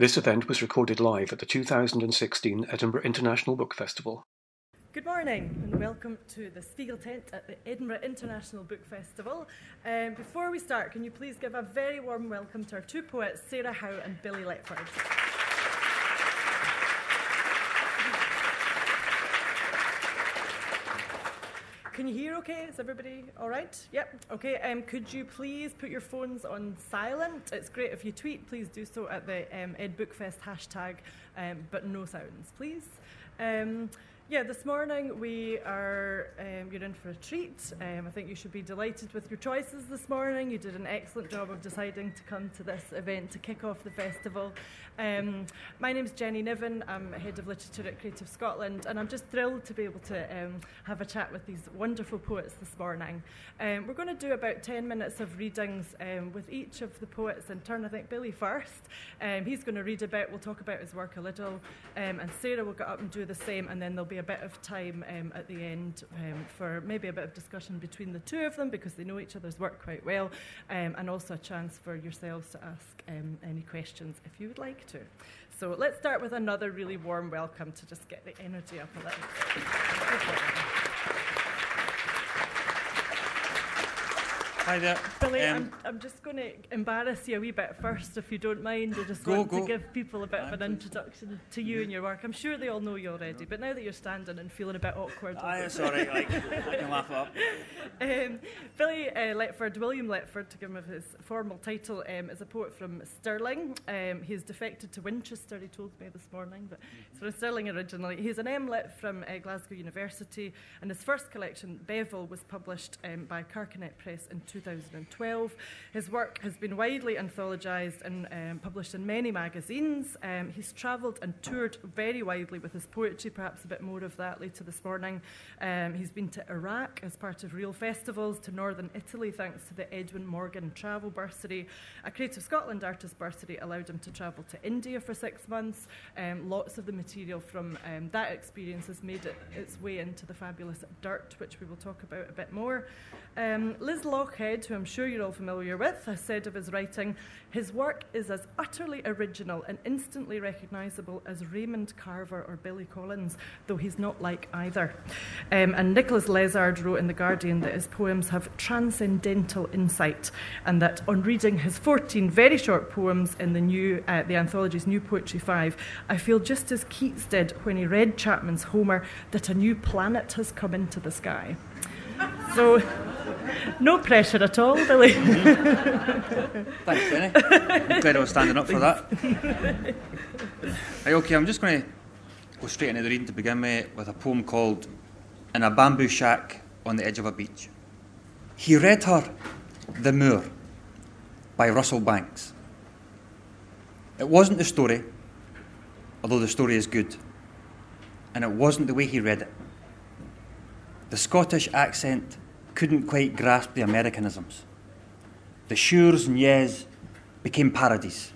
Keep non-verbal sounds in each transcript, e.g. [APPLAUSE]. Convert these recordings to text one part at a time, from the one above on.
This event was recorded live at the 2016 Edinburgh International Book Festival. Good morning and welcome to the Spiegel tent at the Edinburgh International Book Festival. Um, before we start, can you please give a very warm welcome to our two poets, Sarah Howe and Billy Letford. Can you hear okay? Is everybody all right? Yep. Okay. Um, could you please put your phones on silent? It's great if you tweet. Please do so at the um, EdBookFest hashtag, um, but no sounds, please. Um, yeah, this morning we are, um, you're in for a treat. Um, I think you should be delighted with your choices this morning. You did an excellent job of deciding to come to this event to kick off the festival. Um, my name's Jenny Niven. I'm Head of Literature at Creative Scotland, and I'm just thrilled to be able to um, have a chat with these wonderful poets this morning. Um, we're going to do about 10 minutes of readings um, with each of the poets in turn. I think Billy first. Um, he's going to read a bit, we'll talk about his work a little, and Sarah will get up and do the same, and then there'll be a bit of time um, at the end um, for maybe a bit of discussion between the two of them because they know each other's work quite well, um, and also a chance for yourselves to ask um, any questions if you would like to. So let's start with another really warm welcome to just get the energy up a little. Hi there. Billy, Um, I'm, I'm just going to embarrass you a wee bit first, if you don't mind. I just Go, want go. to give people a bit of an introduction to you and your work. I'm sure they all know you already, but now that you're standing and feeling a bit awkward, Aye, with it's it. all right. Like, [LAUGHS] I can laugh up. Um, Billy uh, Letford, William Letford, to give him his formal title, um, is a poet from Stirling. Um, he's defected to Winchester, he told me this morning, but he's from Stirling originally. He's an MLit from uh, Glasgow University, and his first collection, Bevel, was published um, by Carcanet Press in 2012. His work has been widely anthologised and um, published in many magazines. Um, he's travelled and toured very widely with his poetry, perhaps a bit more of that later this morning. Um, he's been to Iraq as part of real festivals, to northern Italy thanks to the Edwin Morgan Travel Bursary. A Creative Scotland Artist Bursary allowed him to travel to India for six months. Um, lots of the material from um, that experience has made it, its way into the fabulous Dirt, which we will talk about a bit more. Um, Liz Who I'm sure you're all familiar with, has said of his writing, his work is as utterly original and instantly recognisable as Raymond Carver or Billy Collins, though he's not like either. Um, and Nicholas Lezard wrote in The Guardian that his poems have transcendental insight, and that on reading his 14 very short poems in the new uh, the anthology's New Poetry 5, I feel just as Keats did when he read Chapman's Homer that a new planet has come into the sky. So, no pressure at all, Billy. Thanks, Jenny. I'm glad I was standing up for that. Right, okay, I'm just going to go straight into the reading to begin with, with a poem called In a Bamboo Shack on the Edge of a Beach. He read her The Moor by Russell Banks. It wasn't the story, although the story is good, and it wasn't the way he read it. The Scottish accent couldn't quite grasp the Americanisms. The shures and yes became parodies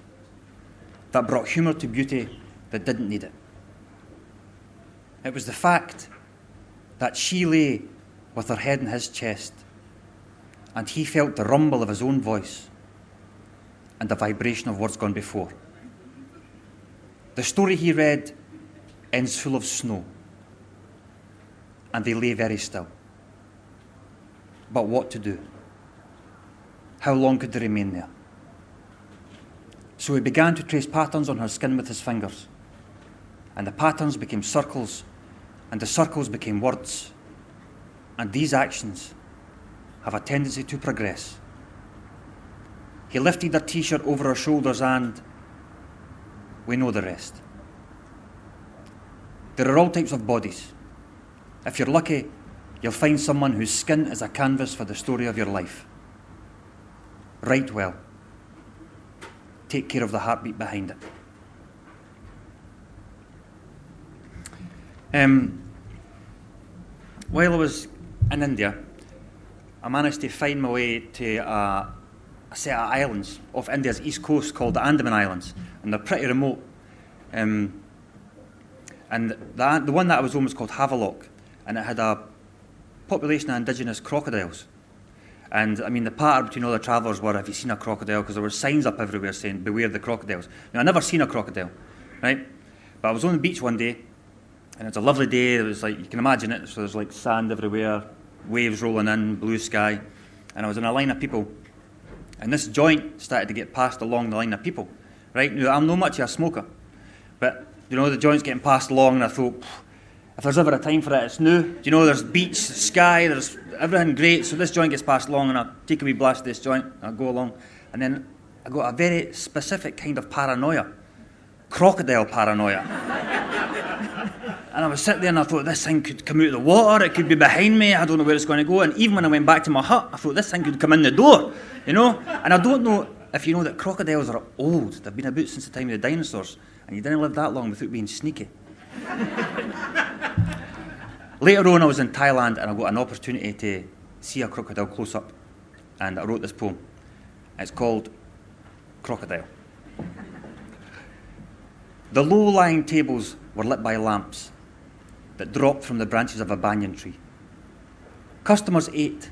that brought humour to beauty that didn't need it. It was the fact that she lay with her head in his chest, and he felt the rumble of his own voice and the vibration of words gone before. The story he read ends full of snow, and they lay very still. But what to do? How long could they remain there? So he began to trace patterns on her skin with his fingers. And the patterns became circles, and the circles became words. And these actions have a tendency to progress. He lifted her t shirt over her shoulders, and we know the rest. There are all types of bodies. If you're lucky, you'll find someone whose skin is a canvas for the story of your life. Write well. Take care of the heartbeat behind it. Um, while I was in India, I managed to find my way to a, a set of islands off India's east coast called the Andaman Islands, and they're pretty remote. Um, and the, the one that I was on was called Havelock, and it had a population of indigenous crocodiles. And I mean, the pattern between all the travellers were, have you seen a crocodile? Because there were signs up everywhere saying, beware the crocodiles. Now, I never seen a crocodile, right? But I was on the beach one day, and it was a lovely day. It was like, you can imagine it. So there's like sand everywhere, waves rolling in, blue sky. And I was in a line of people. And this joint started to get passed along the line of people, right? Now, I'm not much of a smoker. But, you know, the joint's getting passed along, and I thought, if there's ever a time for it, it's new. Do you know, there's beach, sky, there's everything great. So this joint gets passed along, and I take a wee blast of this joint, and I go along. And then I got a very specific kind of paranoia crocodile paranoia. [LAUGHS] and I was sitting there and I thought, this thing could come out of the water, it could be behind me, I don't know where it's going to go. And even when I went back to my hut, I thought, this thing could come in the door, you know? And I don't know if you know that crocodiles are old, they've been about since the time of the dinosaurs, and you didn't live that long without being sneaky. [LAUGHS] Later on, I was in Thailand and I got an opportunity to see a crocodile close up, and I wrote this poem. It's called Crocodile. The low lying tables were lit by lamps that dropped from the branches of a banyan tree. Customers ate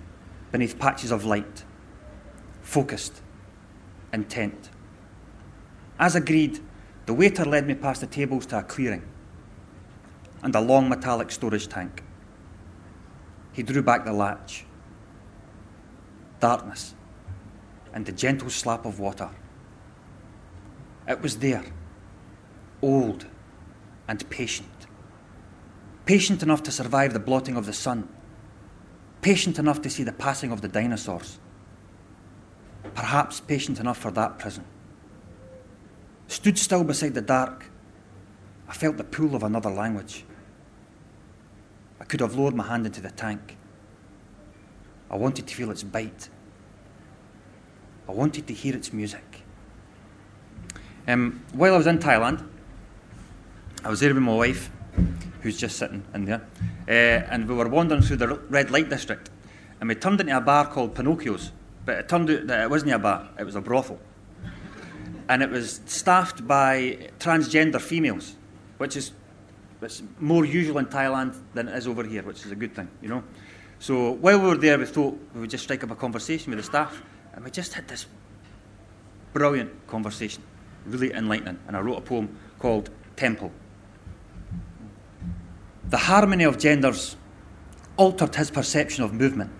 beneath patches of light, focused, intent. As agreed, the waiter led me past the tables to a clearing and a long metallic storage tank. He drew back the latch. Darkness and the gentle slap of water. It was there old and patient. Patient enough to survive the blotting of the sun. Patient enough to see the passing of the dinosaurs. Perhaps patient enough for that prison. Stood still beside the dark, I felt the pull of another language. I could have lowered my hand into the tank. I wanted to feel its bite. I wanted to hear its music. Um, while I was in Thailand, I was there with my wife, who's just sitting in there, uh, and we were wandering through the red light district, and we turned into a bar called Pinocchio's, but it turned out that it wasn't a bar, it was a brothel. And it was staffed by transgender females, which is it's more usual in Thailand than it is over here, which is a good thing, you know. So while we were there, we thought we would just strike up a conversation with the staff, and we just had this brilliant conversation, really enlightening. And I wrote a poem called Temple. The harmony of genders altered his perception of movement.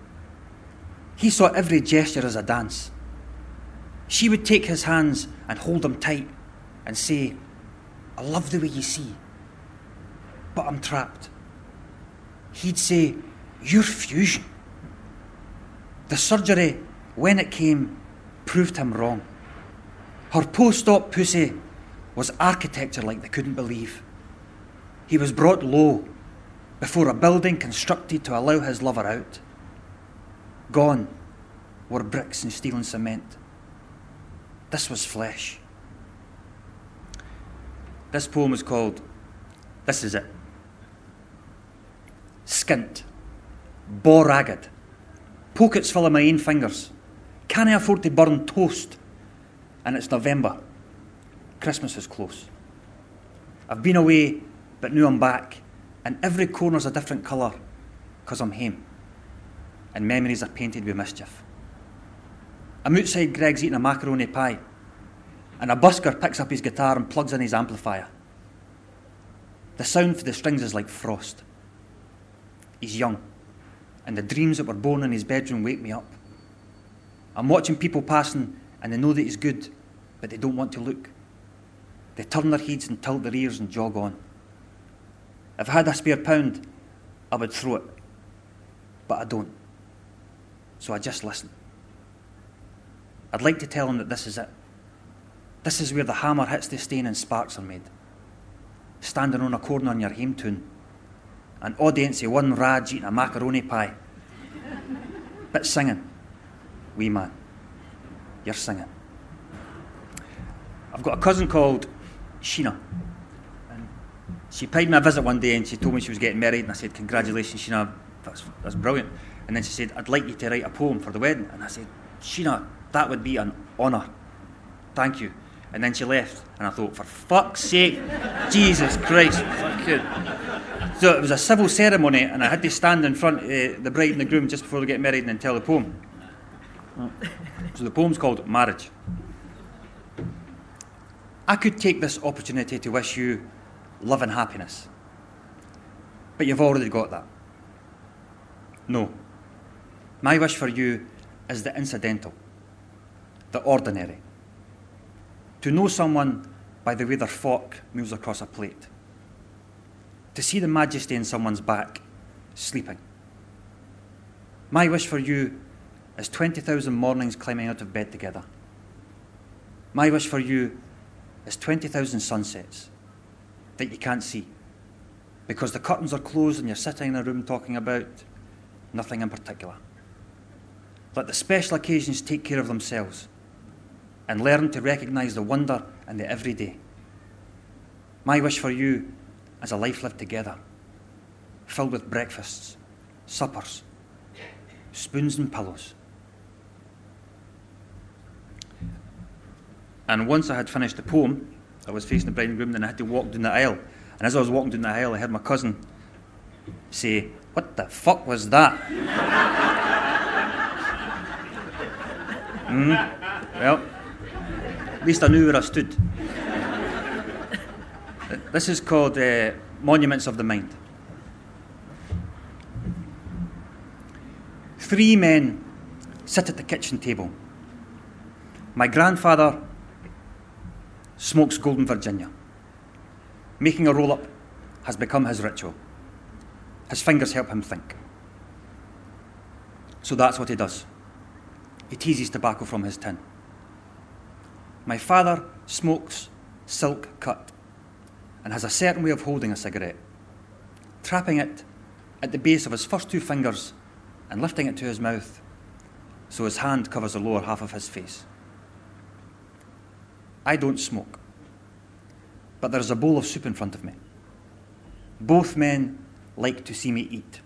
He saw every gesture as a dance. She would take his hands and hold them tight and say, I love the way you see, but I'm trapped. He'd say, You're fusion. The surgery, when it came, proved him wrong. Her post op pussy was architecture like they couldn't believe. He was brought low before a building constructed to allow his lover out. Gone were bricks and steel and cement. This was flesh. This poem is called This Is It. Skint, bore ragged, pockets full of my own fingers. Can I afford to burn toast? And it's November. Christmas is close. I've been away, but now I'm back and every corner's a different colour because I'm home. And memories are painted with mischief. I'm outside Greggs eating a macaroni pie, and a busker picks up his guitar and plugs in his amplifier. The sound for the strings is like frost. He's young, and the dreams that were born in his bedroom wake me up. I'm watching people passing, and they know that he's good, but they don't want to look. They turn their heads and tilt their ears and jog on. If I had a spare pound, I would throw it. But I don't. So I just listen. I'd like to tell him that this is it. This is where the hammer hits the stain and sparks are made. Standing on a corner in your tune. An audience of one Raj eating a macaroni pie. but singing. Wee man, you're singing. I've got a cousin called Sheena. And she paid me a visit one day and she told me she was getting married, and I said, Congratulations, Sheena, that's, that's brilliant. And then she said, I'd like you to write a poem for the wedding. And I said, Sheena, that would be an honour. Thank you. And then she left, and I thought, for fuck's sake, Jesus Christ, So it was a civil ceremony, and I had to stand in front of eh, the bride and the groom just before they get married and then tell the poem. [LAUGHS] So the poem's called Marriage. I could take this opportunity to wish you love and happiness. But you've already got that. No. My wish for you is the incidental, the ordinary. To know someone by the way their fork moves across a plate. To see the majesty in someone's back, sleeping. My wish for you is 20,000 mornings climbing out of bed together. My wish for you is 20,000 sunsets that you can't see because the curtains are closed and you're sitting in a room talking about nothing in particular. Let the special occasions take care of themselves and learn to recognise the wonder in the everyday. My wish for you is a life lived together, filled with breakfasts, suppers, spoons and pillows. And once I had finished the poem, I was facing the bride and groom, and I had to walk down the aisle. And as I was walking down the aisle, I heard my cousin say, What the fuck was that? [LAUGHS] mm, well, at least I knew where I stood. This is called uh, Monuments of the Mind. Three men sit at the kitchen table. My grandfather smokes Golden Virginia. Making a roll up has become his ritual. His fingers help him think. So that's what he does. He teases tobacco from his tin. My father smokes silk cut and has a certain way of holding a cigarette, trapping it at the base of his first two fingers and lifting it to his mouth so his hand covers the lower half of his face. I don't smoke, but there is a bowl of soup in front of me. Both men like to see me eat.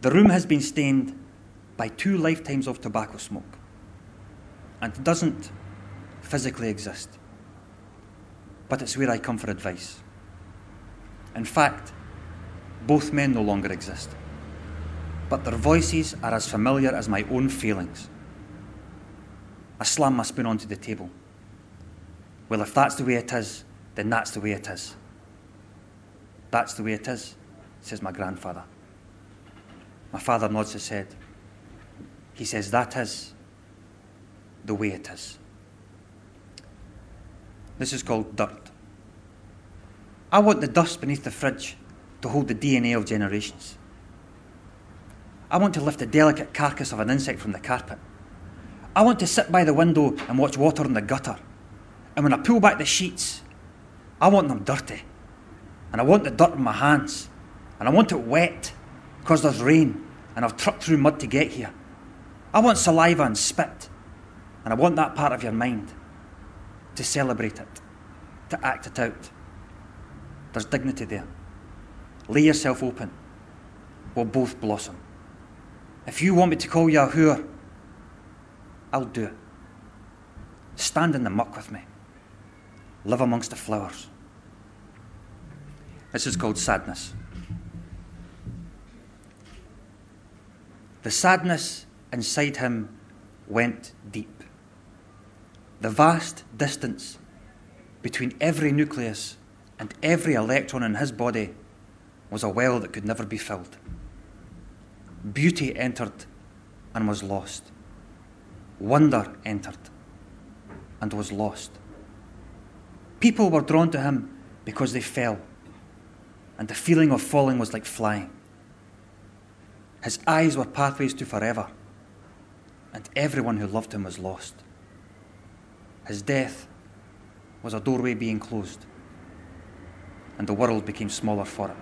The room has been stained by two lifetimes of tobacco smoke and doesn't physically exist. But it's where I come for advice. In fact, both men no longer exist. But their voices are as familiar as my own feelings. I slam my spoon onto the table. Well, if that's the way it is, then that's the way it is. That's the way it is, says my grandfather. My father nods his head. He says, That is the way it is. This is called dirt. I want the dust beneath the fridge to hold the DNA of generations. I want to lift the delicate carcass of an insect from the carpet. I want to sit by the window and watch water in the gutter. And when I pull back the sheets, I want them dirty. And I want the dirt in my hands. And I want it wet because there's rain and I've trucked through mud to get here. I want saliva and spit. And I want that part of your mind to celebrate it, to act it out. There's dignity there. Lay yourself open. We'll both blossom. If you want me to call you a whore, I'll do it. Stand in the muck with me. Live amongst the flowers. This is called sadness. The sadness inside him went deep. The vast distance between every nucleus and every electron in his body was a well that could never be filled. Beauty entered and was lost. Wonder entered and was lost. People were drawn to him because they fell, and the feeling of falling was like flying. His eyes were pathways to forever, and everyone who loved him was lost. His death was a doorway being closed, and the world became smaller for it.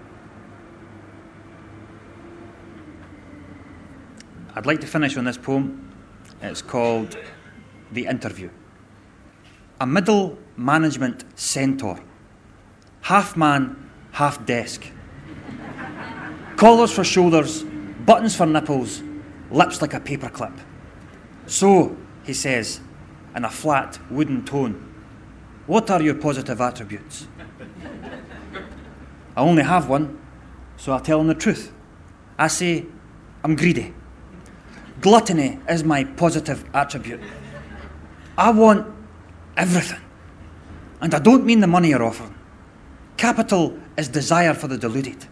I'd like to finish on this poem. It's called The Interview. A middle management centaur, half man, half desk. Collars for shoulders, buttons for nipples, lips like a paperclip. So, he says, in a flat, wooden tone, what are your positive attributes? [LAUGHS] I only have one, so I tell him the truth. I say, I'm greedy. Gluttony is my positive attribute. I want everything. And I don't mean the money you're offering. Capital is desire for the deluded.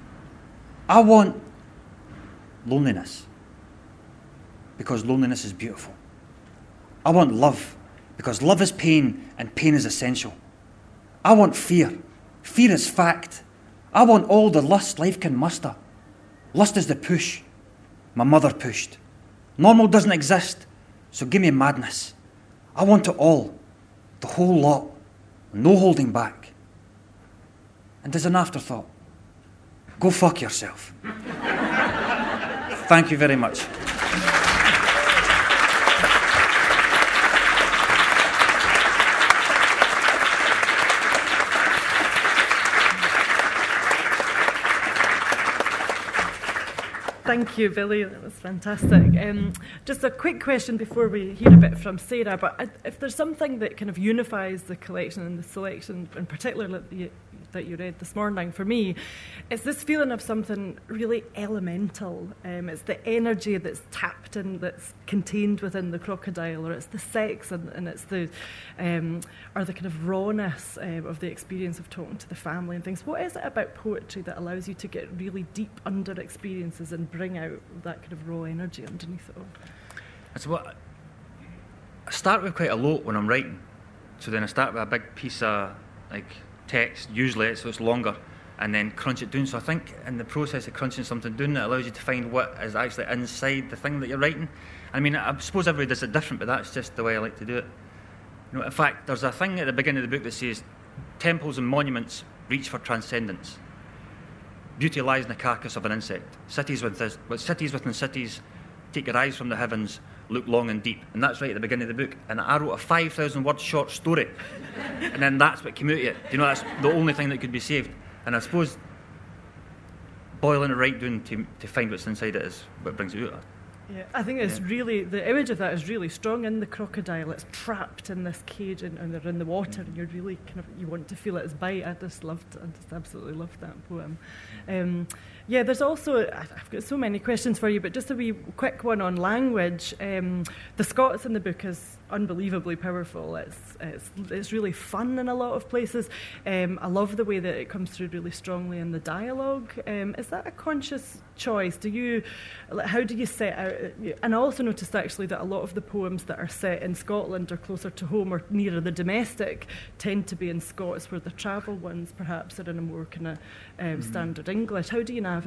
I want loneliness because loneliness is beautiful. I want love because love is pain and pain is essential. I want fear. Fear is fact. I want all the lust life can muster. Lust is the push. My mother pushed. Normal doesn't exist, so give me madness. I want it all, the whole lot, no holding back. And as an afterthought, go fuck yourself. [LAUGHS] Thank you very much. Thank you, Billy. That was fantastic. Um, just a quick question before we hear a bit from Sarah. But if there's something that kind of unifies the collection and the selection, in particular you, that you read this morning, for me, it's this feeling of something really elemental. Um, it's the energy that's tapped in, that's contained within the crocodile, or it's the sex and, and it's the, um, or the kind of rawness um, of the experience of talking to the family and things. What is it about poetry that allows you to get really deep under experiences and bring out that kind of raw energy underneath it all. That's what I start with quite a lot when I'm writing. So then I start with a big piece of like text, usually so it's longer, and then crunch it down. So I think in the process of crunching something down, it allows you to find what is actually inside the thing that you're writing. I mean, I suppose everybody does it different, but that's just the way I like to do it. You know, in fact, there's a thing at the beginning of the book that says, "Temples and monuments reach for transcendence." Beauty lies in the carcass of an insect. Cities, within, cities within cities take your eyes from the heavens, look long and deep. And that's right at the beginning of the book. And I wrote a 5,000 word short story. and then that's what came out of it. You know, that's the only thing that could be saved. And I suppose boiling it right down to, to find what's inside it is what brings it out. Yeah, I think it's yeah. really the image of that is really strong in the crocodile. It's trapped in this cage and, and they're in the water, and you're really kind of you want to feel its bite. I just loved, I just absolutely loved that poem. Um, yeah, there's also, I've got so many questions for you, but just a wee quick one on language. Um, the Scots in the book is unbelievably powerful. It's, it's, it's really fun in a lot of places. Um, I love the way that it comes through really strongly in the dialogue. Um, is that a conscious choice? Do you, how do you set out, and I also noticed actually that a lot of the poems that are set in Scotland or closer to home or nearer the domestic tend to be in Scots, where the travel ones perhaps are in a more kind of um, mm-hmm. standard English. How do you navigate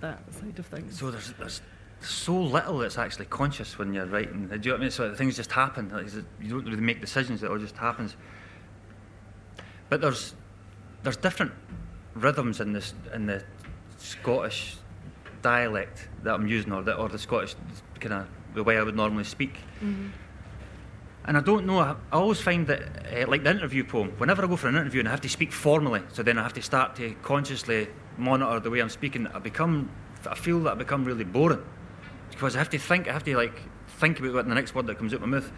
that side of things? So there's, there's so little that's actually conscious when you're writing. Do you know what I mean? So things just happen. You don't really make decisions; it all just happens. But there's there's different rhythms in this in the Scottish dialect that I'm using, or the or the Scottish kind of the way I would normally speak. Mm-hmm. And I don't know, I, always find that, uh, like the interview poem, whenever I go for an interview and I have to speak formally, so then I have to start to consciously monitor the way I'm speaking, I become, I feel that I become really boring. Because I have to think, I have to like think about what the next word that comes out my mouth.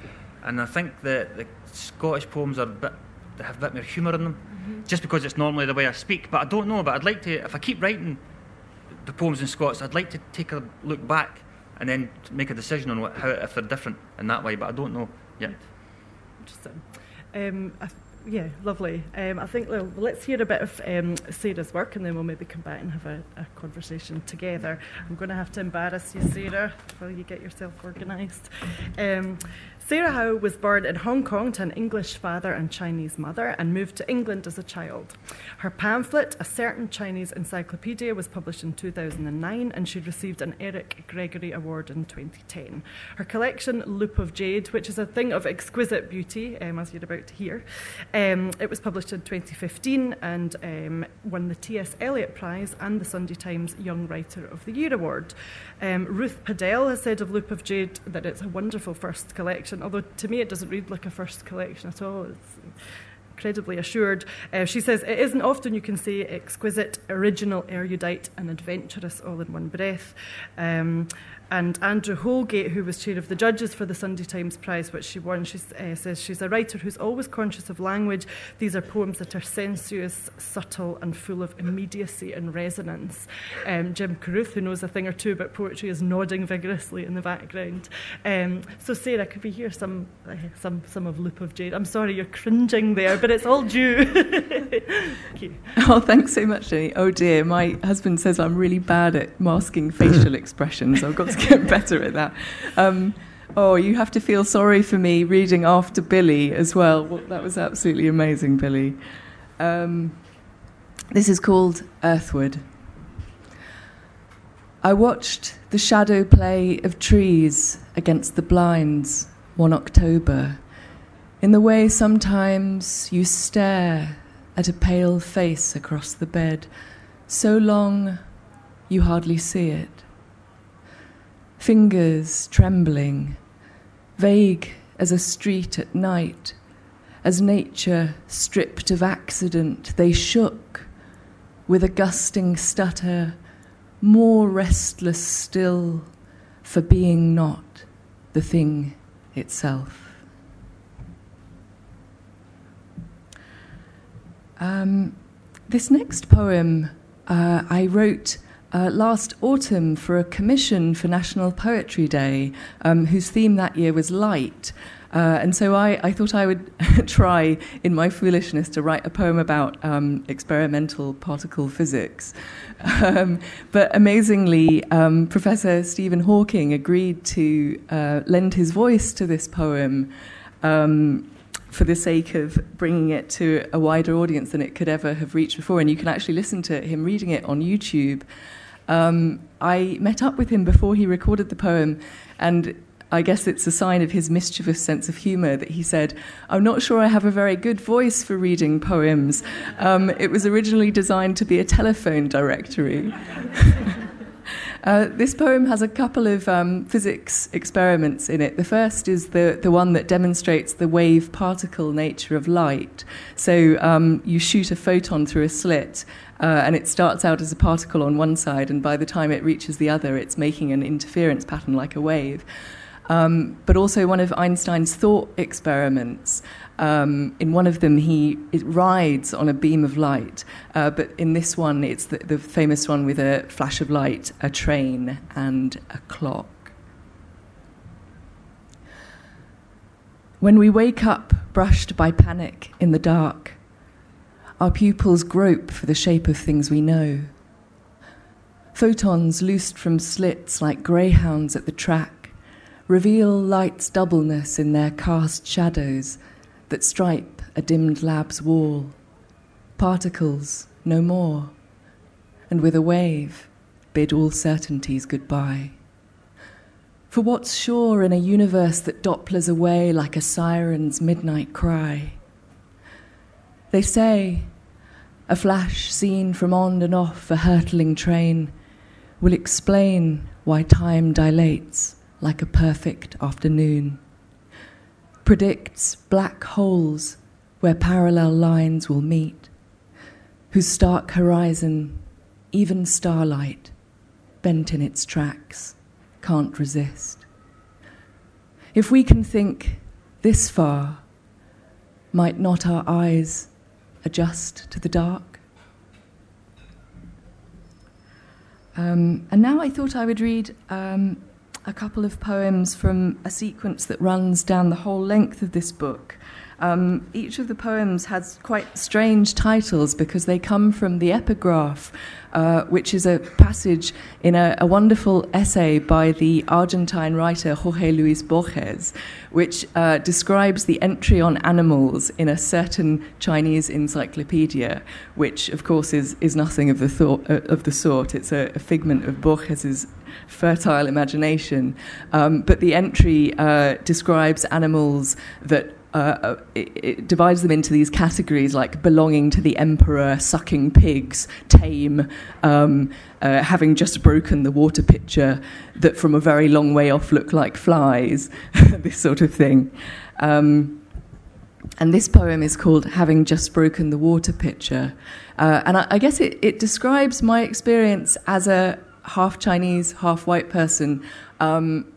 And I think that the Scottish poems are a bit, they have a bit more humour in them, mm-hmm. just because it's normally the way I speak. But I don't know, but I'd like to, if I keep writing the poems in Scots, I'd like to take a look back and then make a decision on what, how, if they're different in that way, but I don't know yet. Interesting. Um, I, Yeah, lovely. Um, I think well, let's hear a bit of um, Sarah's work and then we'll maybe come back and have a, a conversation together. I'm going to have to embarrass you, Sarah, while you get yourself organised. Um, Sarah Howe was born in Hong Kong to an English father and Chinese mother and moved to England as a child. Her pamphlet, A Certain Chinese Encyclopedia, was published in 2009 and she received an Eric Gregory Award in 2010. Her collection, Loop of Jade, which is a thing of exquisite beauty, um, as you're about to hear, um, it was published in 2015 and um, won the T.S. Eliot Prize and the Sunday Times Young Writer of the Year Award. Um, Ruth Padell has said of Loop of Jade that it's a wonderful first collection, although to me it doesn't read like a first collection at all. It's incredibly assured. Uh, she says, It isn't often you can say exquisite, original, erudite, and adventurous all in one breath. Um, And Andrew Holgate, who was chair of the judges for the Sunday Times Prize, which she won, she uh, says she's a writer who's always conscious of language. These are poems that are sensuous, subtle, and full of immediacy and resonance. Um, Jim Carruth, who knows a thing or two about poetry, is nodding vigorously in the background. Um, so, Sarah, could we hear some, uh, some, some of Loop of Jade? I'm sorry, you're cringing there, but it's all due. [LAUGHS] Thank you. Oh, thanks so much, Jenny. Oh dear, my husband says I'm really bad at masking facial expressions. I've got to [LAUGHS] [LAUGHS] get better at that. Um, oh, you have to feel sorry for me reading after Billy as well. well that was absolutely amazing, Billy. Um, this is called Earthward. I watched the shadow play of trees against the blinds one October, in the way sometimes you stare at a pale face across the bed, so long you hardly see it. Fingers trembling, vague as a street at night, as nature stripped of accident, they shook with a gusting stutter more restless still for being not the thing itself. Um, this next poem uh, I wrote uh, last autumn for a commission for National Poetry Day, um, whose theme that year was light. Uh, and so I, I, thought I would [LAUGHS] try, in my foolishness, to write a poem about um, experimental particle physics. Um, but amazingly, um, Professor Stephen Hawking agreed to uh, lend his voice to this poem um, for the sake of bringing it to a wider audience than it could ever have reached before. And you can actually listen to him reading it on YouTube. Um, I met up with him before he recorded the poem, and I guess it's a sign of his mischievous sense of humour that he said, I'm not sure I have a very good voice for reading poems. Um, it was originally designed to be a telephone directory. [LAUGHS] uh, this poem has a couple of um, physics experiments in it. The first is the, the one that demonstrates the wave particle nature of light. So um, you shoot a photon through a slit, uh, and it starts out as a particle on one side, and by the time it reaches the other, it's making an interference pattern like a wave um, but also one of Einstein's thought experiments. Um, in one of them, he rides on a beam of light, uh, but in this one, it's the, the famous one with a flash of light, a train, and a clock. When we wake up brushed by panic in the dark, our pupils grope for the shape of things we know. Photons loosed from slits like greyhounds at the track reveal light's doubleness in their cast shadows that stripe a dimmed lab's wall. Particles, no more, and with a wave, bid all certainties goodbye. For what's sure in a universe that dopplers away like a siren's midnight cry? They say a flash seen from on and off a hurtling train will explain why time dilates like a perfect afternoon, predicts black holes where parallel lines will meet, whose stark horizon, even starlight, bent in its tracks, can't resist. If we can think this far, might not our eyes adjust to the dark? Um, and now I thought I would read um, a couple of poems from a sequence that runs down the whole length of this book. Um, each of the poems has quite strange titles because they come from the epigraph, uh, which is a passage in a, a, wonderful essay by the Argentine writer Jorge Luis Borges, which uh, describes the entry on animals in a certain Chinese encyclopedia, which, of course, is, is nothing of the, thought, uh, of the sort. It's a, a figment of Borges's fertile imagination. Um, but the entry uh, describes animals that uh, uh, it, it, divides them into these categories like belonging to the emperor, sucking pigs, tame, um, uh, having just broken the water pitcher that from a very long way off look like flies, [LAUGHS] this sort of thing. Um, and this poem is called Having Just Broken the Water Pitcher. Uh, and I, I guess it, it, describes my experience as a half Chinese, half white person. Um,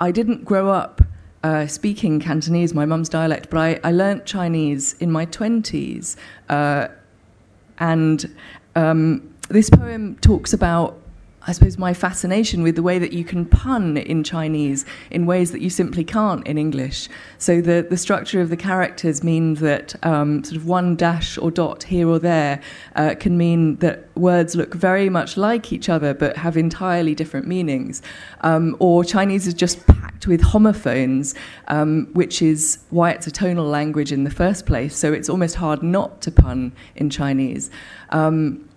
I didn't grow up uh, speaking Cantonese, my mum's dialect, but I, I learnt Chinese in my 20s. Uh, and um, this poem talks about I suppose, my fascination with the way that you can pun in Chinese in ways that you simply can't in English. So the, the structure of the characters means that um, sort of one dash or dot here or there uh, can mean that words look very much like each other but have entirely different meanings. Um, or Chinese is just packed with homophones, um, which is why it's a tonal language in the first place. So it's almost hard not to pun in Chinese. Um,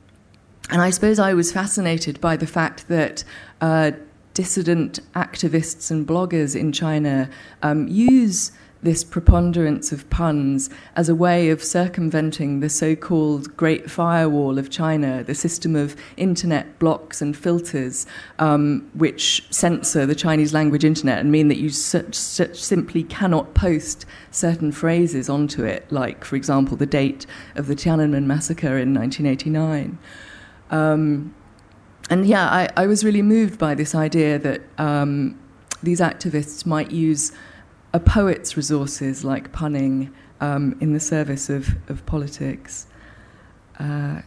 and I suppose I was fascinated by the fact that uh, dissident activists and bloggers in China um, use this preponderance of puns as a way of circumventing the so called Great Firewall of China, the system of internet blocks and filters um, which censor the Chinese language internet and mean that you simply cannot post certain phrases onto it, like, for example, the date of the Tiananmen massacre in 1989. Um, and yeah, I, I, was really moved by this idea that um, these activists might use a poet's resources like punning um, in the service of, of politics. Uh,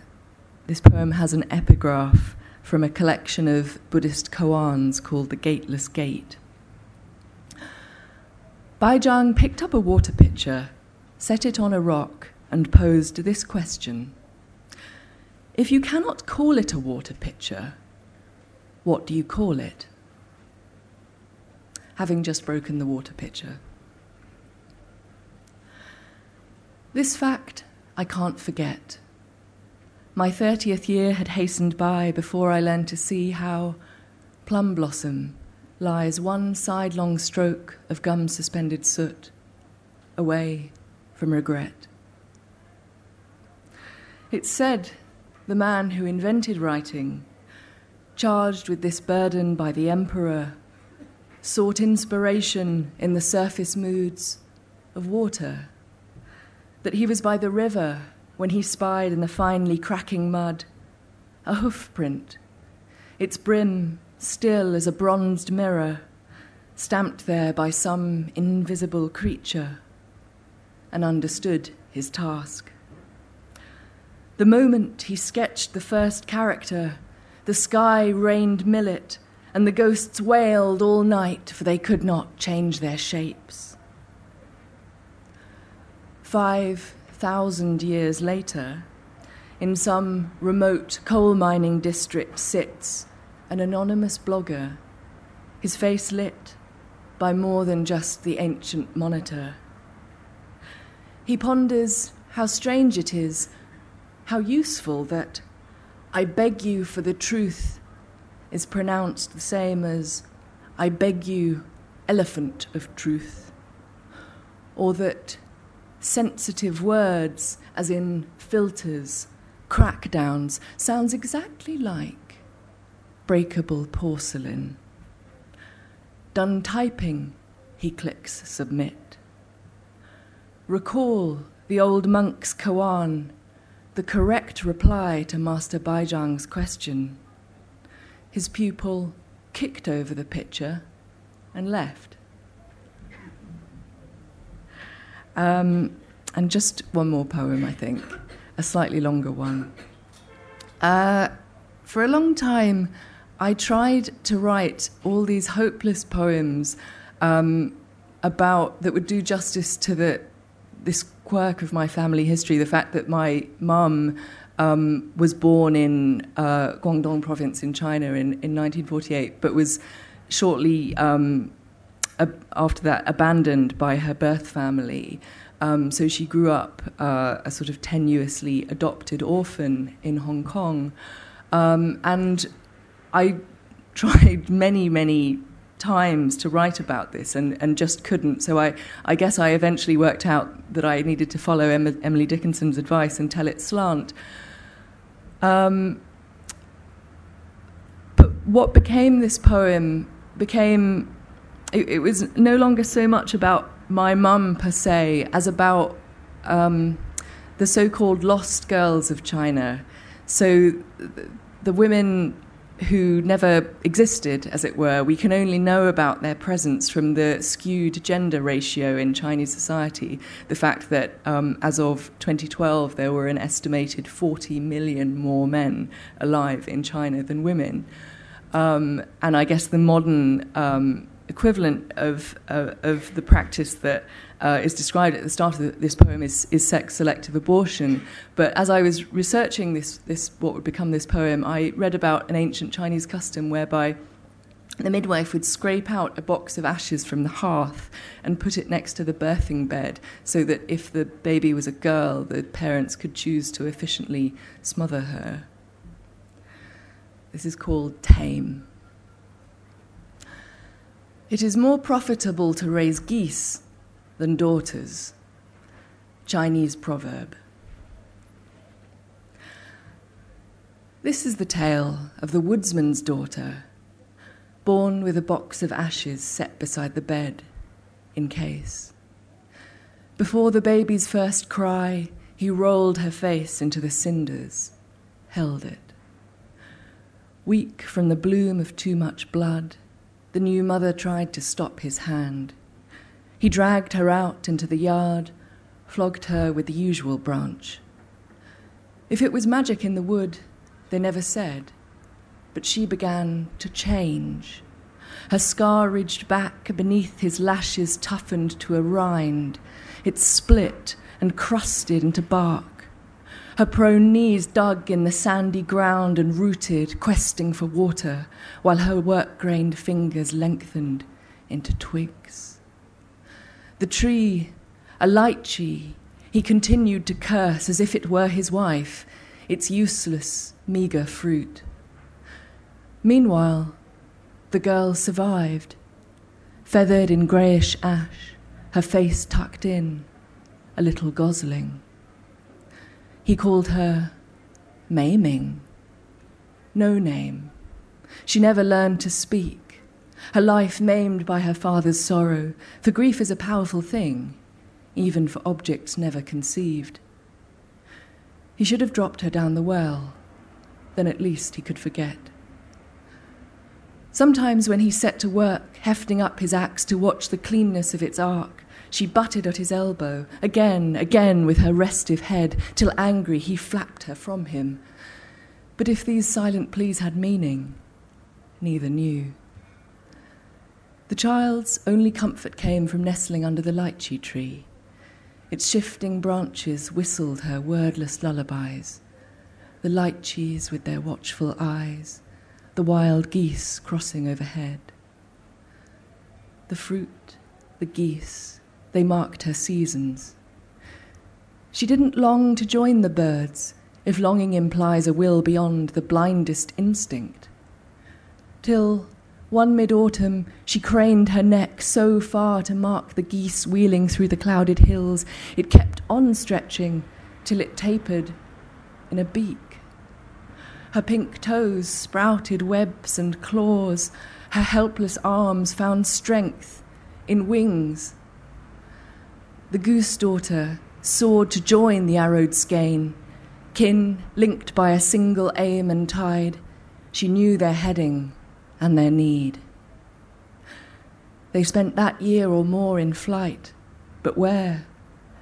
this poem has an epigraph from a collection of Buddhist koans called The Gateless Gate. Baizhang picked up a water pitcher, set it on a rock, and posed this question if you cannot call it a water pitcher, what do you call it? Having just broken the water pitcher. This fact I can't forget. My 30th year had hastened by before I learned to see how plum blossom lies one sidelong stroke of gum suspended soot away from regret. It's said the man who invented writing, charged with this burden by the emperor, sought inspiration in the surface moods of water. That he was by the river when he spied in the finely cracking mud a hoof print, its brim still as a bronzed mirror, stamped there by some invisible creature, and understood his task. The moment he sketched the first character, the sky rained millet, and the ghosts wailed all night, for they could not change their shapes. Five thousand years later, in some remote coal mining district sits an anonymous blogger, his face lit by more than just the ancient monitor. He ponders how strange it is how useful that I beg you for the truth is pronounced the same as I beg you, elephant of truth, or that sensitive words, as in filters, crackdowns, sounds exactly like breakable porcelain. Done typing, he clicks submit. Recall the old monk's koan the correct reply to Master Baizhang's question. His pupil kicked over the pitcher and left. Um, and just one more poem, I think, a slightly longer one. Uh, for a long time, I tried to write all these hopeless poems um, about that would do justice to the this quirk of my family history, the fact that my mum um, was born in uh, Guangdong province in China in, in 1948, but was shortly um, ab- after that abandoned by her birth family. Um, so she grew up uh, a sort of tenuously adopted orphan in Hong Kong. Um, and I [LAUGHS] tried many, many times to write about this and, and just couldn't. So I, I guess I eventually worked out that I needed to follow Emily Dickinson's advice and tell it slant. Um, but what became this poem became, it, it, was no longer so much about my mum per se as about um, the so called lost girls of China. So the women who never existed, as it were. We can only know about their presence from the skewed gender ratio in Chinese society. The fact that um, as of 2012, there were an estimated 40 million more men alive in China than women. Um, and I guess the modern um, equivalent of, uh, of the practice that uh, is described at the start of this poem is, is sex selective abortion. But as I was researching this, this, what would become this poem, I read about an ancient Chinese custom whereby the midwife would scrape out a box of ashes from the hearth and put it next to the birthing bed so that if the baby was a girl, the parents could choose to efficiently smother her. This is called tame. It is more profitable to raise geese than daughters. Chinese proverb. This is the tale of the woodsman's daughter, born with a box of ashes set beside the bed, in case. Before the baby's first cry, he rolled her face into the cinders, held it. Weak from the bloom of too much blood, the new mother tried to stop his hand. He dragged her out into the yard, flogged her with the usual branch. If it was magic in the wood, they never said, but she began to change. Her scar ridged back beneath his lashes toughened to a rind. It split and crusted into bark. Her prone knees dug in the sandy ground and rooted, questing for water, while her work grained fingers lengthened into twigs. The tree, a lychee, he continued to curse as if it were his wife, its useless, meagre fruit. Meanwhile, the girl survived, feathered in greyish ash, her face tucked in, a little gosling. He called her Maiming. No name. She never learned to speak her life maimed by her father's sorrow, for grief is a powerful thing, even for objects never conceived. He should have dropped her down the well, then at least he could forget. Sometimes, when he set to work, hefting up his axe to watch the cleanness of its arc, she butted at his elbow, again, again, with her restive head, till angry he flapped her from him. But if these silent pleas had meaning, neither knew. The child's only comfort came from nestling under the lychee tree. Its shifting branches whistled her wordless lullabies. The lychees with their watchful eyes, the wild geese crossing overhead. The fruit, the geese, they marked her seasons. She didn't long to join the birds, if longing implies a will beyond the blindest instinct. Till one mid autumn, she craned her neck so far to mark the geese wheeling through the clouded hills, it kept on stretching till it tapered in a beak. Her pink toes sprouted webs and claws, her helpless arms found strength in wings. The goose daughter soared to join the arrowed skein, kin linked by a single aim and tide. She knew their heading and their need. They spent that year or more in flight, but where?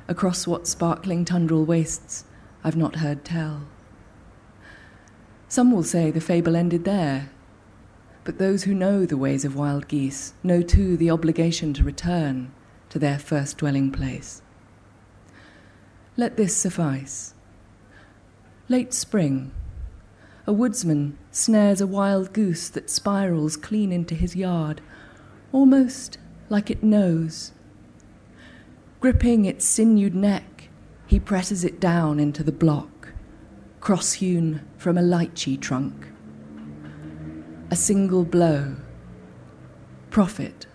Across what sparkling tundral wastes I've not heard tell. Some will say the fable ended there, but those who know the ways of wild geese know too the obligation to return to their first dwelling place. Let this suffice. Late spring, a woodsman snares a wild goose that spirals clean into his yard, almost like it knows. Gripping its sinewed neck, he presses it down into the block, cross hewn from a lychee trunk. A single blow, profit,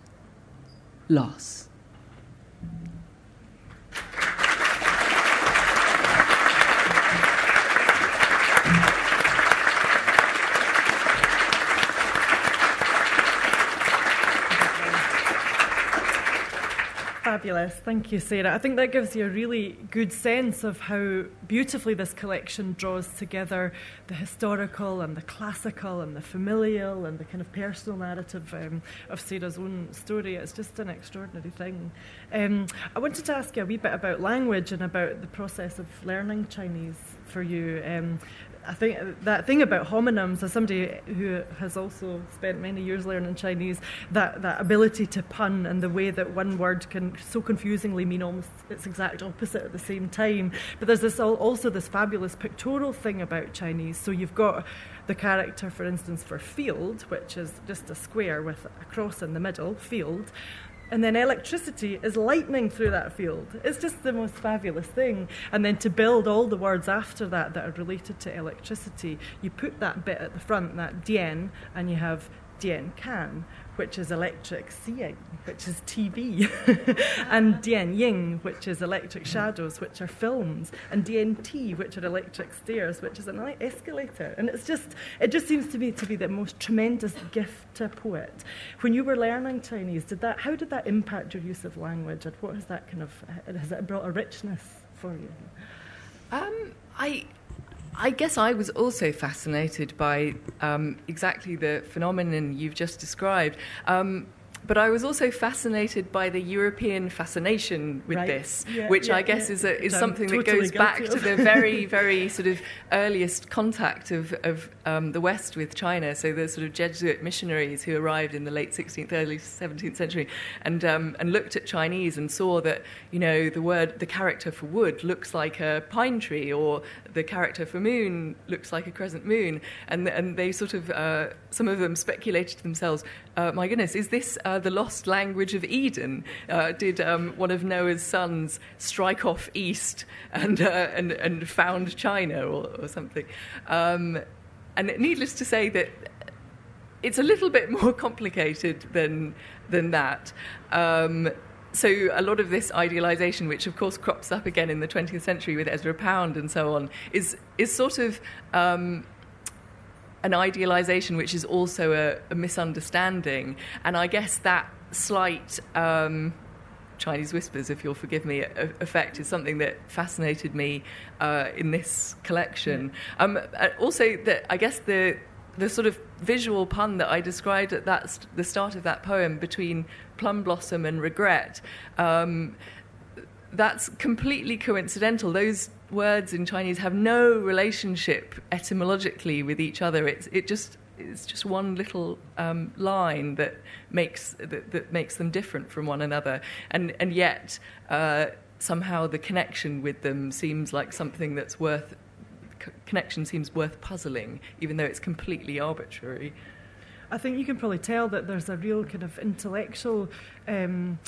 loss. Fabulous. Thank you, Sarah. I think that gives you a really good sense of how beautifully this collection draws together the historical and the classical and the familial and the kind of personal narrative um, of Sarah's own story. It's just an extraordinary thing. Um, I wanted to ask you a wee bit about language and about the process of learning Chinese for you. Um, I think that thing about homonyms, as somebody who has also spent many years learning Chinese, that, that ability to pun and the way that one word can so confusingly mean almost its exact opposite at the same time. But there's this also this fabulous pictorial thing about Chinese. So you've got the character, for instance, for field, which is just a square with a cross in the middle, field and then electricity is lightning through that field. It's just the most fabulous thing. And then to build all the words after that that are related to electricity, you put that bit at the front, that dien, and you have dien can, which is electric seeing, which is TV, [LAUGHS] and Dian Ying, which is electric shadows, which are films, and Dian T, which are electric stairs, which is an escalator. And it's just, it just seems to me to be the most tremendous gift to a poet. When you were learning Chinese, did that, how did that impact your use of language, and what has that kind of, has it brought a richness for you? Um, I I guess I was also fascinated by um, exactly the phenomenon you've just described. Um, but I was also fascinated by the European fascination with right. this, yeah, which yeah, I guess yeah. is, a, is I'm something totally that goes back to the very, [LAUGHS] very sort of earliest contact of, of um, the West with China. So the sort of Jesuit missionaries who arrived in the late 16th, early 17th century, and um, and looked at Chinese and saw that you know the word, the character for wood looks like a pine tree, or the character for moon looks like a crescent moon, and and they sort of uh, some of them speculated to themselves, uh, my goodness, is this uh, the lost language of Eden? Uh, did um, one of Noah's sons strike off east and, uh, and, and found China or, or something? Um, and needless to say that it's a little bit more [LAUGHS] complicated than, than that. Um, so a lot of this idealization, which of course crops up again in the 20th century with Ezra Pound and so on, is, is sort of um, an idealization which is also a, a misunderstanding. And I guess that slight um, Chinese whispers, if you'll forgive me, effect is something that fascinated me uh, in this collection. Um, also, that I guess the the sort of visual pun that I described at that st- the start of that poem between plum blossom and regret. Um, that's completely coincidental. Those words in Chinese have no relationship etymologically with each other. It's it just it's just one little um, line that makes that, that, makes them different from one another, and and yet uh, somehow the connection with them seems like something that's worth connection seems worth puzzling, even though it's completely arbitrary. I think you can probably tell that there's a real kind of intellectual. Um,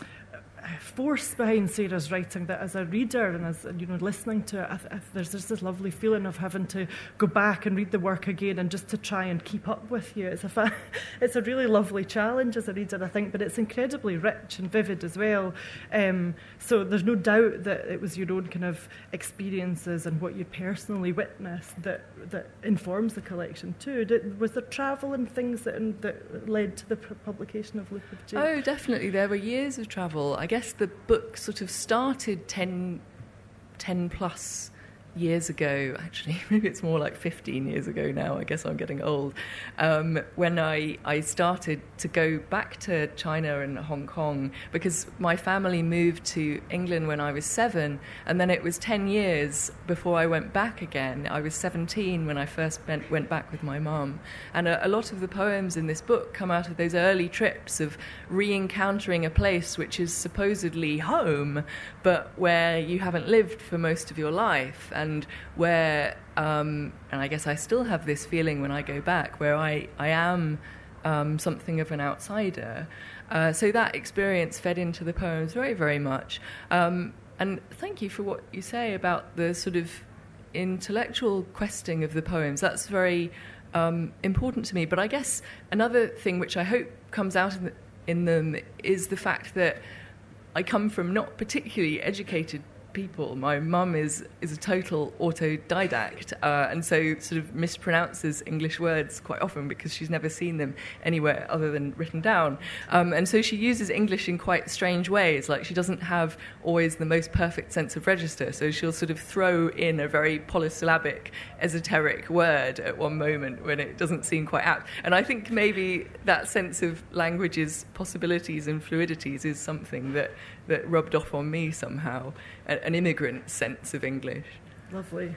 force behind Sarah's writing that as a reader and as you know listening to it, I I th- there's just this lovely feeling of having to go back and read the work again and just to try and keep up with you. It's a [LAUGHS] it's a really lovely challenge as a reader, I think, but it's incredibly rich and vivid as well. Um, so there's no doubt that it was your own kind of experiences and what you personally witnessed that that informs the collection too. Did, was there travel and things that that led to the publication of Loop of Jade? Oh, definitely. There were years of travel. I guess the book sort of started 10, 10 plus years ago, actually, [LAUGHS] maybe it's more like 15 years ago now, I guess I'm getting old, um, when I, I started to go back to China and Hong Kong because my family moved to England when I was seven, and then it was 10 years before I went back again. I was 17 when I first went, went back with my mum. And a, a lot of the poems in this book come out of those early trips of re encountering a place which is supposedly home, but where you haven't lived for most of your life. And and where um, and I guess I still have this feeling when I go back where I I am um, something of an outsider. Uh, so that experience fed into the poems very very much. Um, and thank you for what you say about the sort of intellectual questing of the poems. That's very um, important to me. But I guess another thing which I hope comes out in, the, in them is the fact that I come from not particularly educated people. My mum is is a total autodidact, uh, and so sort of mispronounces English words quite often because she's never seen them anywhere other than written down. Um, and so she uses English in quite strange ways. Like she doesn't have always the most perfect sense of register, so she'll sort of throw in a very polysyllabic, esoteric word at one moment when it doesn't seem quite apt. And I think maybe that sense of language's possibilities and fluidities is something that that rubbed off on me somehow, an immigrant sense of English. Lovely.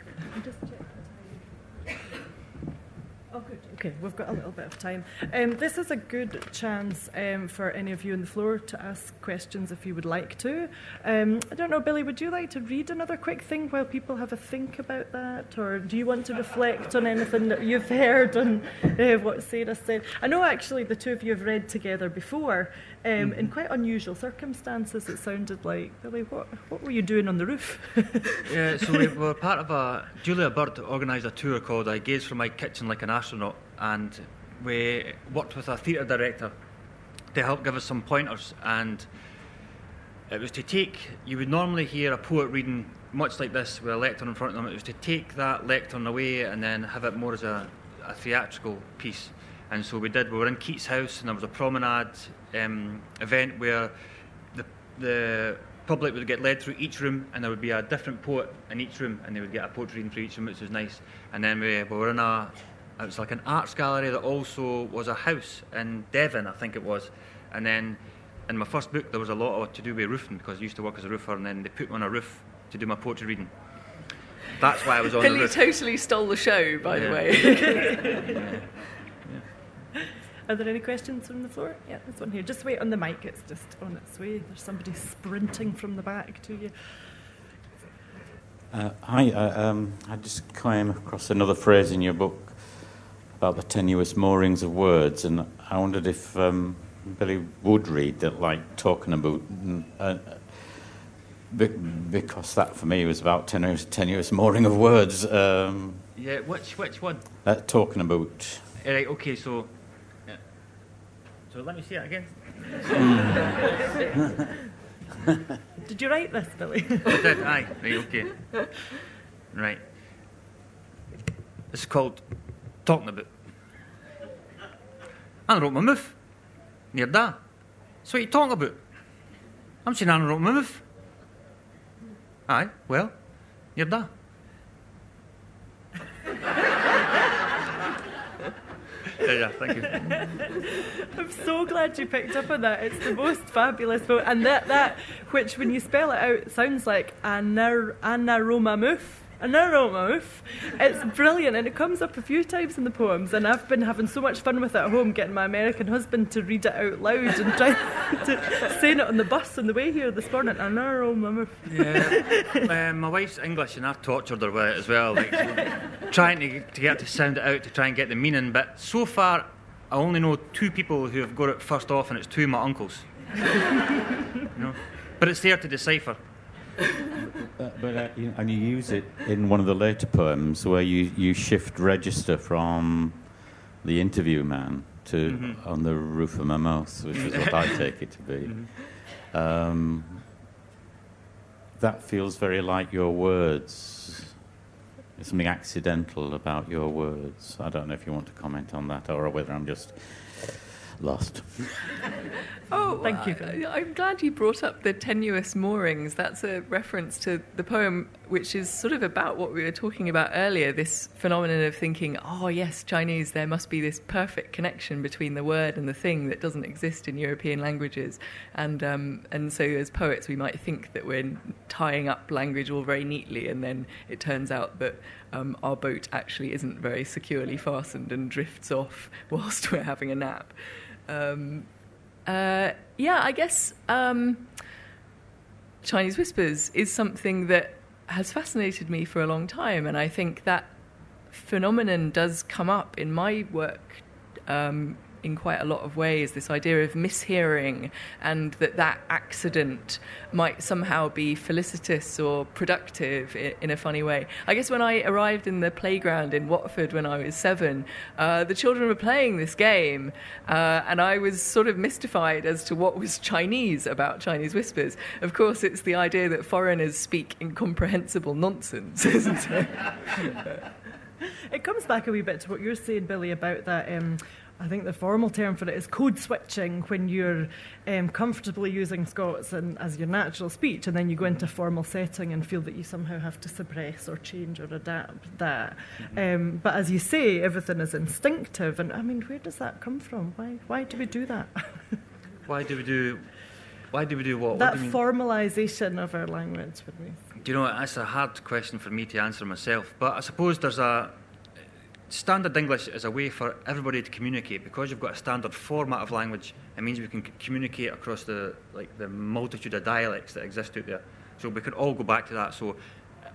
Oh, good. Okay, we've got a little bit of time. Um, this is a good chance um, for any of you on the floor to ask questions if you would like to. Um, I don't know, Billy, would you like to read another quick thing while people have a think about that? Or do you want to reflect on anything that you've [LAUGHS] heard and uh, what Sarah said? I know actually the two of you have read together before um, mm-hmm. in quite unusual circumstances. It sounded like, Billy, what, what were you doing on the roof? [LAUGHS] yeah, so we were part of a, Julia Bird organised a tour called I Gaze from My Kitchen Like an Astronaut and we worked with a theatre director to help give us some pointers. And it was to take, you would normally hear a poet reading much like this with a lectern in front of them. It was to take that lectern away and then have it more as a, a theatrical piece. And so we did. We were in Keats House, and there was a promenade um, event where the, the public would get led through each room, and there would be a different poet in each room, and they would get a poetry reading through each room, which was nice. And then we, we were in a, it was like an arts gallery that also was a house in Devon, I think it was. And then in my first book, there was a lot of to do with roofing because I used to work as a roofer, and then they put me on a roof to do my poetry reading. That's why I was on Billy the roof. totally stole the show, by yeah. the way. [LAUGHS] yeah. Are there any questions from the floor? Yeah, this one here. Just wait on the mic, it's just on its way. There's somebody sprinting from the back to you. Uh, hi, uh, um, I just came across another phrase in your book about the tenuous moorings of words, and I wondered if um, Billy would read that, like talking about, uh, because that for me was about tenuous, tenuous mooring of words. Um, yeah, which which one? Uh, talking about. Right. Okay. So. Yeah. So let me see it again. [LAUGHS] did you write this, Billy? [LAUGHS] I did. Aye. Right. Okay. Right. It's called talking about. I wrote my mouth. Near that. So what you talking about? I'm saying I wrote my mouth. Aye, well, near that. [LAUGHS] yeah, yeah, thank you. I'm so glad you picked up on that. It's the most fabulous quote. And that, that which, when you spell it out, sounds like anar- anaroma mouth an mouth. It's brilliant and it comes up a few times in the poems and I've been having so much fun with it at home getting my American husband to read it out loud and trying [LAUGHS] to saying it on the bus on the way here this morning. An mouth. Yeah. [LAUGHS] um, my wife's English and I've tortured her with it as well, like trying to, to get to sound it out to try and get the meaning. But so far, I only know two people who have got it first off, and it's two of my uncles. [LAUGHS] you know? But it's there to decipher. But uh, you know, and you use it in one of the later poems where you, you shift register from the interview man to mm-hmm. on the roof of my mouth, which is what I take it to be. [LAUGHS] Mm-hmm. Um, that feels very like your words. There's something accidental about your words. I don't know if you want to comment on that or whether I'm just lost. [LAUGHS] oh, thank you. I, I'm glad you brought up the tenuous moorings. That's a reference to the poem, which is sort of about what we were talking about earlier this phenomenon of thinking, oh, yes, Chinese, there must be this perfect connection between the word and the thing that doesn't exist in European languages. And, um, and so, as poets, we might think that we're tying up language all very neatly, and then it turns out that um, our boat actually isn't very securely fastened and drifts off [LAUGHS] whilst we're having a nap. Um, uh, yeah, I guess um, Chinese whispers is something that has fascinated me for a long time, and I think that phenomenon does come up in my work um, in quite a lot of ways. This idea of mishearing and that that accident might somehow be felicitous or productive in, a funny way. I guess when I arrived in the playground in Watford when I was seven, uh, the children were playing this game, uh, and I was sort of mystified as to what was Chinese about Chinese whispers. Of course, it's the idea that foreigners speak incomprehensible nonsense, [LAUGHS] isn't it? it comes back a wee bit to what you're saying, Billy, about that. Um, I think the formal term for it is code switching when you're um, comfortably using Scots and, as your natural speech, and then you go into formal setting and feel that you somehow have to suppress or change or adapt that. Mm-hmm. Um, but as you say, everything is instinctive, and I mean, where does that come from? Why, why do we do that? [LAUGHS] why do we do? Why do we do what? That what do formalisation of our language. Would we? Do you know, that's a hard question for me to answer myself. But I suppose there's a standard English is a way for everybody to communicate because you've got a standard format of language. It means we can communicate across the like the multitude of dialects that exist out there. So we could all go back to that. So,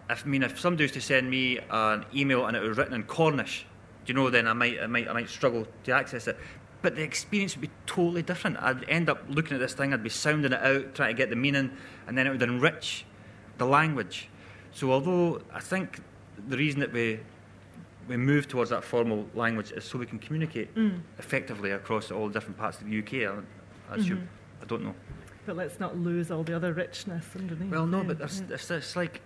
if I mean, if somebody was to send me an email and it was written in Cornish, do you know, then I might, I might, I might struggle to access it. But the experience would be totally different. I'd end up looking at this thing, I'd be sounding it out, trying to get the meaning, and then it would enrich the language. So, although I think the reason that we we move towards that formal language is so we can communicate mm. effectively across all the different parts of the UK. I, I, mm-hmm. I don't know. But let's not lose all the other richness underneath. Well, no, but there's, there's, it's like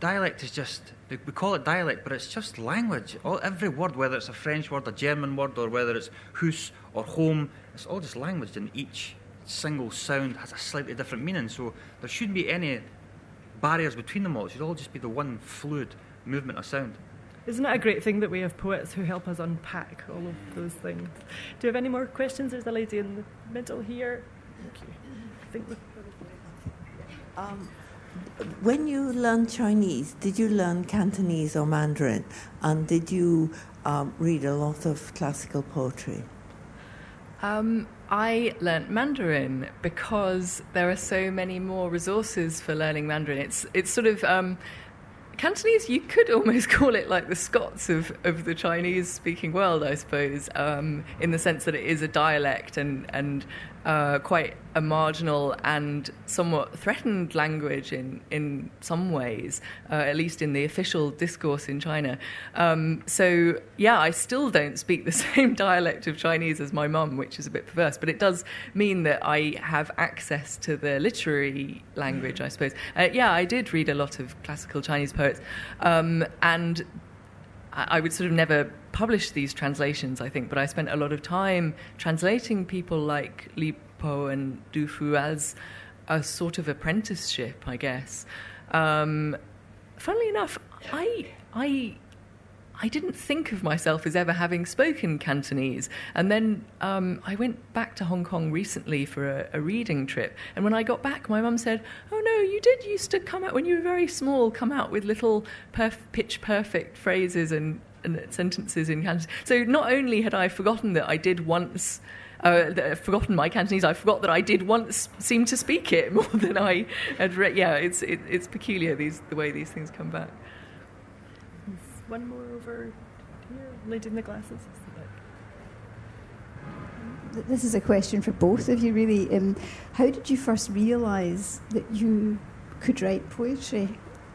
dialect is just we call it dialect, but it's just language. All, every word, whether it's a French word, a German word, or whether it's house or home, it's all just language, and each single sound has a slightly different meaning. So there shouldn't be any barriers between them all. It should all just be the one fluid movement of sound. Isn't it a great thing that we have poets who help us unpack all of those things? Do you have any more questions? There's a lady in the middle here. Thank you. I think um, when you learned Chinese, did you learn Cantonese or Mandarin? And did you um, read a lot of classical poetry? Um, I learnt Mandarin because there are so many more resources for learning Mandarin. It's it's sort of um, Cantonese, you could almost [LAUGHS] call it like the Scots of, of the Chinese speaking world, I suppose, um, in the sense that it is a dialect and, and uh, quite a marginal and somewhat threatened language in, in some ways, uh, at least in the official discourse in China. Um, so, yeah, I still don't speak the [LAUGHS] same dialect of Chinese as my mum, which is a bit perverse, but it does mean that I have access to the literary language, I suppose. Uh, yeah, I did read a lot of classical Chinese poets, um, and I would sort of never publish these translations, I think, but I spent a lot of time translating people like Li Po and Du Fu as a sort of apprenticeship, I guess. Um, funnily enough, I, I, I didn't think of myself as ever having spoken Cantonese. And then um, I went back to Hong Kong recently for a, a reading trip. And when I got back, my mum said, Oh, no, you did used to come out, when you were very small, come out with little perf- pitch perfect phrases and sentences in Cantonese. So not only had I forgotten that I did once. Uh, forgotten my Cantonese. I forgot that I did once seem to speak it [LAUGHS] more than I had read. Yeah, it's it, it's peculiar these the way these things come back. one more over here, lady in the glasses. This is a question for both of you, really. Um, how did you first realise that you could write poetry?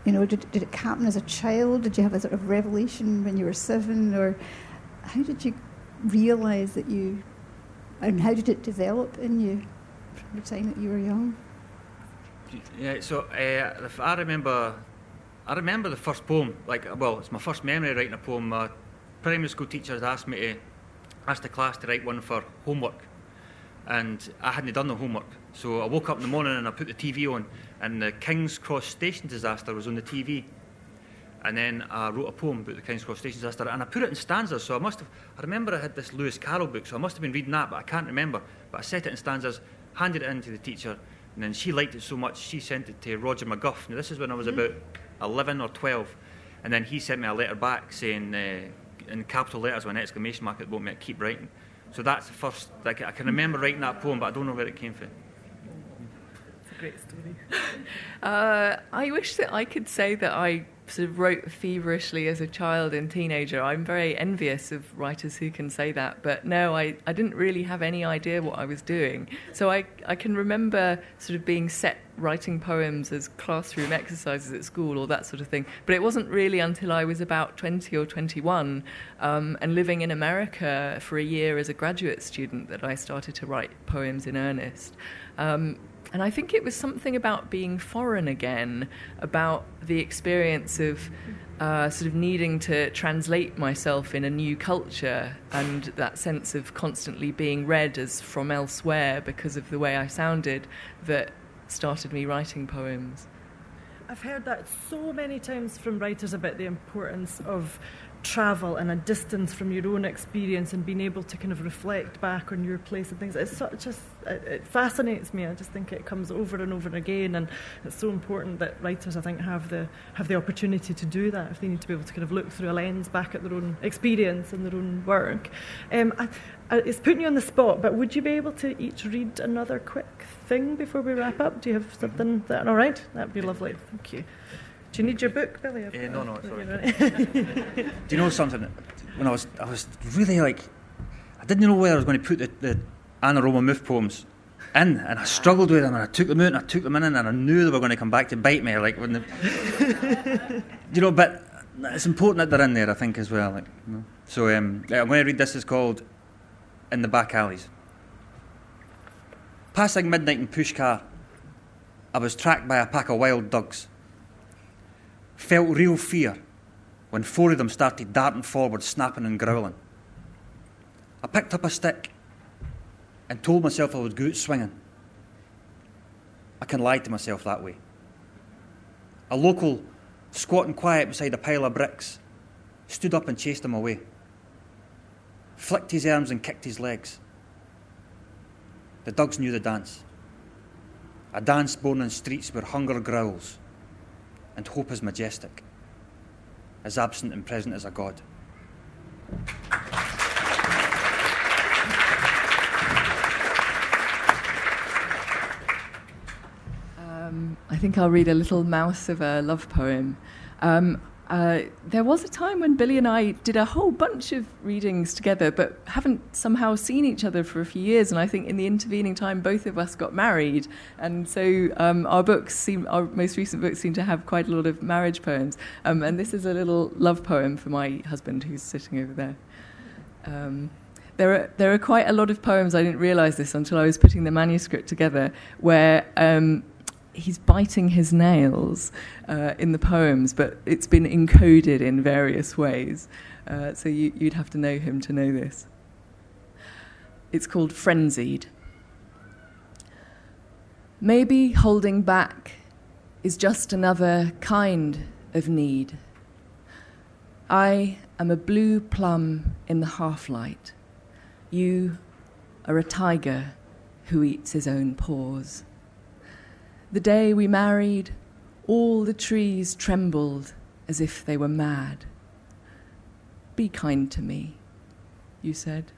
You know, did, did it happen as a child? Did you have a sort of revelation when you were seven? Or how did you realize that you, and how did it develop in you from the time that you were young? Yeah, so uh, I remember, I remember the first poem. Like, well, it's my first memory writing a poem. My primary school teachers asked me to ask the class to write one for homework, and I hadn't done the homework. So I woke up in the morning and I put the TV on, and the King's Cross station disaster was on the TV. And then I wrote a poem about the King's Cross station disaster, and I put it in stanzas. So I must have, I remember I had this Lewis Carroll book, so I must have been reading that, but I can't remember. But I set it in stanzas, handed it in to the teacher, and then she liked it so much, she sent it to Roger McGough. Now, this is when I was about 11 or 12. And then he sent me a letter back saying, uh, in capital letters with an exclamation mark at the bottom, keep writing. So that's the first, like, I can remember writing that poem, but I don't know where it came from great story. [LAUGHS] Uh, I wish that I could say that I sort of wrote feverishly as a child and teenager. I'm very envious of writers who can say that, but no, I, I didn't really have any idea what I was doing. So I, I can remember sort of being set writing poems as classroom exercises at school or that sort of thing. But it wasn't really until I was about 20 or 21 um, and living in America for a year as a graduate student that I started to write poems in earnest. Um, and I think it was something about being foreign again, about the experience of uh, sort of needing to translate myself in a new culture and that sense of constantly being read as from elsewhere because of the way I sounded that started me writing poems. I've heard that so many times from writers about the importance of travel and a distance from your own experience and being able to kind of reflect back on your place and things. It's such a, it fascinates me. I just think it comes over and over again, and it's so important that writers, I think, have the have the opportunity to do that if they need to be able to kind of look through a lens back at their own experience and their own work. Um, I, I, it's putting you on the spot, but would you be able to each read another quick thing before we wrap up? Do you have something that all right? That'd be lovely. Thank you. Do you need your book, Billy? Uh, no, no, [LAUGHS] Do you know something? When I was, I was really like, I didn't know whether I was going to put the, the Anauroma Moth poems in, and I struggled with them, and I took them out, and I took them in, and I knew they were going to come back to bite me. Like when, the, [LAUGHS] you know, but it's important that they're in there, I think, as well. Like, you know. So um, I'm going to read this. It's called "In the Back Alleys." Passing midnight in Pushkar, I was tracked by a pack of wild dogs felt real fear when four of them started darting forward, snapping and growling. I picked up a stick and told myself I would go swinging. I can lie to myself that way. A local, squatting quiet beside a pile of bricks, stood up and chased him away, flicked his arms and kicked his legs. The dogs knew the dance. A dance born in streets where hunger growls and hope is majestic, as absent and present as a god. Um, I think I'll read a little mouse of a love poem. Um, uh, there was a time when Billy and I did a whole bunch of readings together, but haven't somehow seen each other for a few years. And I think in the intervening time, both of us got married, and so um, our books seem, our most recent books seem to have quite a lot of marriage poems. Um, and this is a little love poem for my husband, who's sitting over there. Um, there are there are quite a lot of poems. I didn't realise this until I was putting the manuscript together, where um, he's biting his nails uh, in the poems, but it's been encoded in various ways. Uh, so you, you'd have to know him to know this. It's called Frenzied. Maybe holding back is just another kind of need. I am a blue plum in the half light. You are a tiger who eats his own paws. The day we married, all the trees trembled as if they were mad. Be kind to me, you said.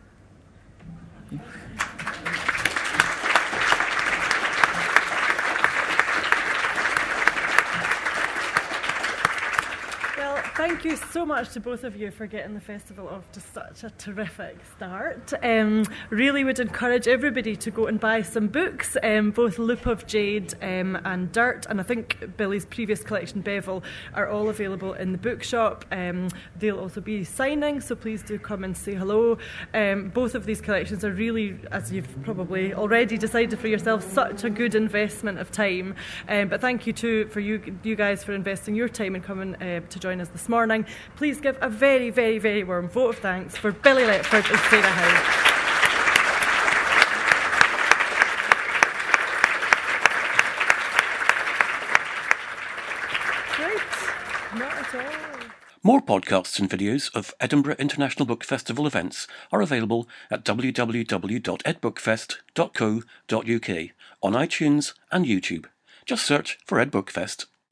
Thank you so much to both of you for getting the festival off to such a terrific start. Um, really would encourage everybody to go and buy some books, um, both Loop of Jade um, and Dirt, and I think Billy's previous collection, Bevel, are all available in the bookshop. Um, they'll also be signing, so please do come and say hello. Um, both of these collections are really, as you've probably already decided for yourself, such a good investment of time. Um, but thank you too for you, you guys for investing your time and coming uh, to join us this morning. Morning, please give a very, very, very warm vote of thanks for Billy Letford and Sarah Howe. Great. Not at all. More podcasts and videos of Edinburgh International Book Festival events are available at www.edbookfest.co.uk on iTunes and YouTube. Just search for Ed Book Fest.